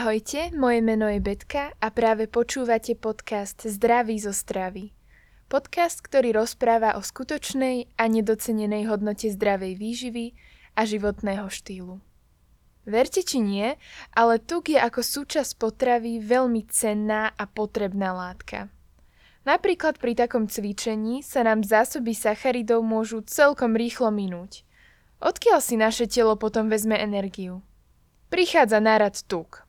Ahojte, moje meno je Betka a práve počúvate podcast Zdraví zo stravy. Podcast, ktorý rozpráva o skutočnej a nedocenenej hodnote zdravej výživy a životného štýlu. Verte či nie, ale tuk je ako súčasť potravy veľmi cenná a potrebná látka. Napríklad pri takom cvičení sa nám zásoby sacharidov môžu celkom rýchlo minúť. Odkiaľ si naše telo potom vezme energiu? prichádza nárad tuk.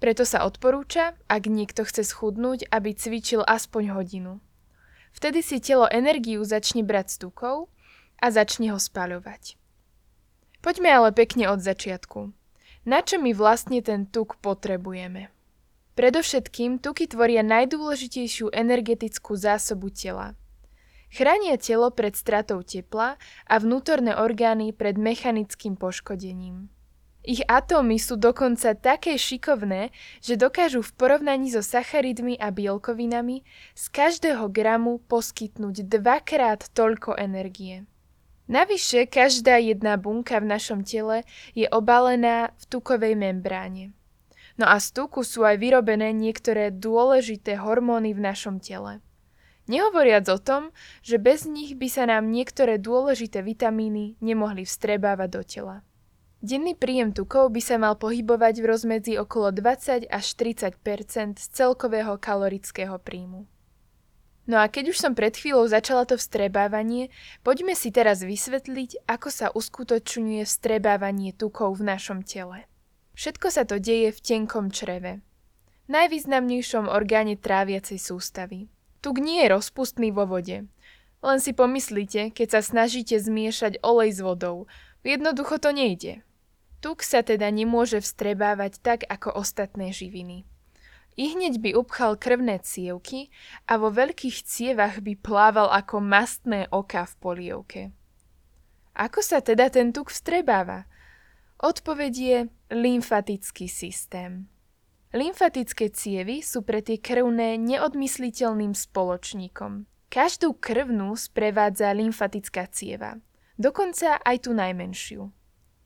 Preto sa odporúča, ak niekto chce schudnúť, aby cvičil aspoň hodinu. Vtedy si telo energiu začne brať z tukov a začne ho spaľovať. Poďme ale pekne od začiatku. Na čo my vlastne ten tuk potrebujeme? Predovšetkým tuky tvoria najdôležitejšiu energetickú zásobu tela. Chránia telo pred stratou tepla a vnútorné orgány pred mechanickým poškodením. Ich atómy sú dokonca také šikovné, že dokážu v porovnaní so sacharidmi a bielkovinami z každého gramu poskytnúť dvakrát toľko energie. Navyše, každá jedna bunka v našom tele je obalená v tukovej membráne. No a z tuku sú aj vyrobené niektoré dôležité hormóny v našom tele. Nehovoriac o tom, že bez nich by sa nám niektoré dôležité vitamíny nemohli vstrebávať do tela. Denný príjem tukov by sa mal pohybovať v rozmedzi okolo 20 až 30 z celkového kalorického príjmu. No a keď už som pred chvíľou začala to vstrebávanie, poďme si teraz vysvetliť, ako sa uskutočňuje vstrebávanie tukov v našom tele. Všetko sa to deje v tenkom čreve, najvýznamnejšom orgáne tráviacej sústavy. Tuk nie je rozpustný vo vode. Len si pomyslite, keď sa snažíte zmiešať olej s vodou. Jednoducho to nejde. Tuk sa teda nemôže vstrebávať tak ako ostatné živiny. I hneď by upchal krvné cievky a vo veľkých cievach by plával ako mastné oka v polievke. Ako sa teda ten tuk vstrebáva? Odpoveď je lymfatický systém. Lymfatické cievy sú pre tie krvné neodmysliteľným spoločníkom. Každú krvnú sprevádza lymfatická cieva, dokonca aj tú najmenšiu.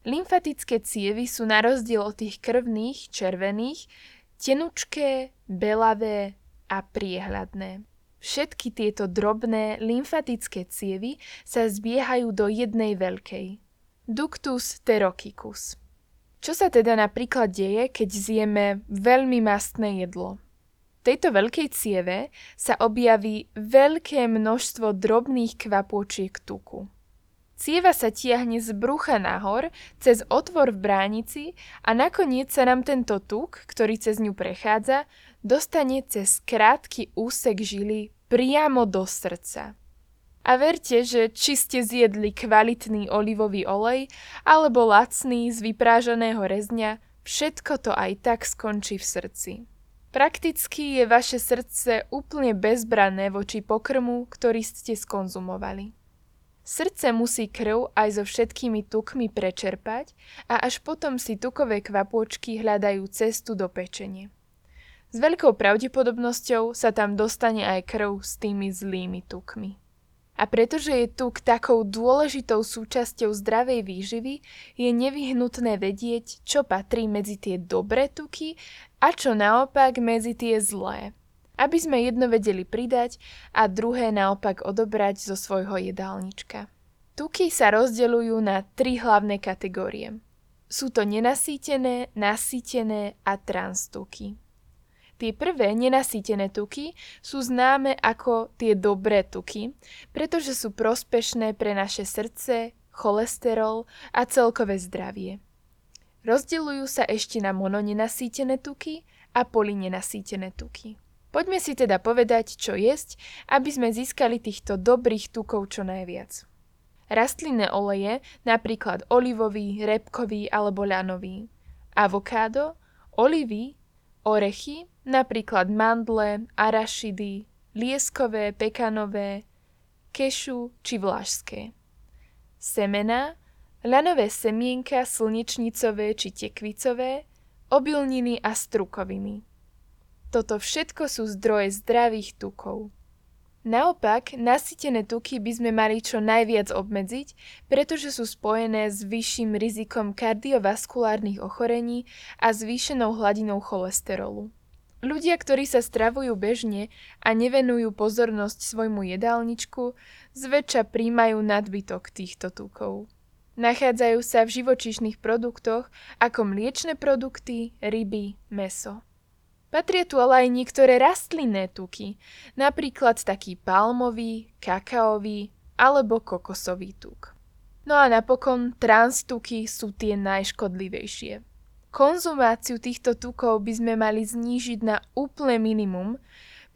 Lymfatické cievy sú na rozdiel od tých krvných, červených, tenučké, belavé a priehľadné. Všetky tieto drobné lymfatické cievy sa zbiehajú do jednej veľkej. Ductus terokicus. Čo sa teda napríklad deje, keď zjeme veľmi mastné jedlo? V tejto veľkej cieve sa objaví veľké množstvo drobných kvapôčiek tuku. Cieva sa tiahne z brucha nahor, cez otvor v bránici a nakoniec sa nám tento tuk, ktorý cez ňu prechádza, dostane cez krátky úsek žily priamo do srdca. A verte, že či ste zjedli kvalitný olivový olej alebo lacný z vyprážaného rezňa, všetko to aj tak skončí v srdci. Prakticky je vaše srdce úplne bezbranné voči pokrmu, ktorý ste skonzumovali. Srdce musí krv aj so všetkými tukmi prečerpať a až potom si tukové kvapôčky hľadajú cestu do pečenie. S veľkou pravdepodobnosťou sa tam dostane aj krv s tými zlými tukmi. A pretože je tuk takou dôležitou súčasťou zdravej výživy, je nevyhnutné vedieť, čo patrí medzi tie dobré tuky a čo naopak medzi tie zlé aby sme jedno vedeli pridať a druhé naopak odobrať zo svojho jedálnička. Tuky sa rozdeľujú na tri hlavné kategórie. Sú to nenasýtené, nasýtené a transtuky. Tie prvé nenasýtené tuky sú známe ako tie dobré tuky, pretože sú prospešné pre naše srdce, cholesterol a celkové zdravie. Rozdeľujú sa ešte na mononenasýtené tuky a polinenasýtené tuky. Poďme si teda povedať, čo jesť, aby sme získali týchto dobrých tukov čo najviac. Rastlinné oleje, napríklad olivový, repkový alebo ľanový. Avokádo, olivy, orechy, napríklad mandle, arašidy, lieskové, pekanové, kešu či vlašské. Semena, ľanové semienka slnečnicové či tekvicové, obilniny a strukoviny. Toto všetko sú zdroje zdravých tukov. Naopak, nasýtené tuky by sme mali čo najviac obmedziť, pretože sú spojené s vyšším rizikom kardiovaskulárnych ochorení a zvýšenou hladinou cholesterolu. Ľudia, ktorí sa stravujú bežne a nevenujú pozornosť svojmu jedálničku, zväčša príjmajú nadbytok týchto tukov. Nachádzajú sa v živočíšnych produktoch ako mliečne produkty, ryby, meso. Patria tu ale aj niektoré rastlinné tuky, napríklad taký palmový, kakaový alebo kokosový tuk. No a napokon transtuky sú tie najškodlivejšie. Konzumáciu týchto tukov by sme mali znížiť na úplné minimum,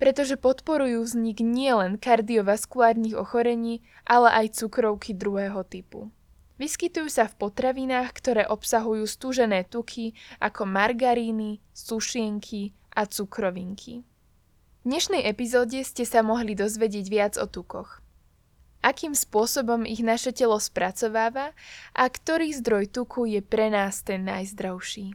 pretože podporujú vznik nielen kardiovaskulárnych ochorení, ale aj cukrovky druhého typu. Vyskytujú sa v potravinách, ktoré obsahujú stúžené tuky ako margaríny, sušienky a cukrovinky. V dnešnej epizóde ste sa mohli dozvedieť viac o tukoch. Akým spôsobom ich naše telo spracováva a ktorý zdroj tuku je pre nás ten najzdravší.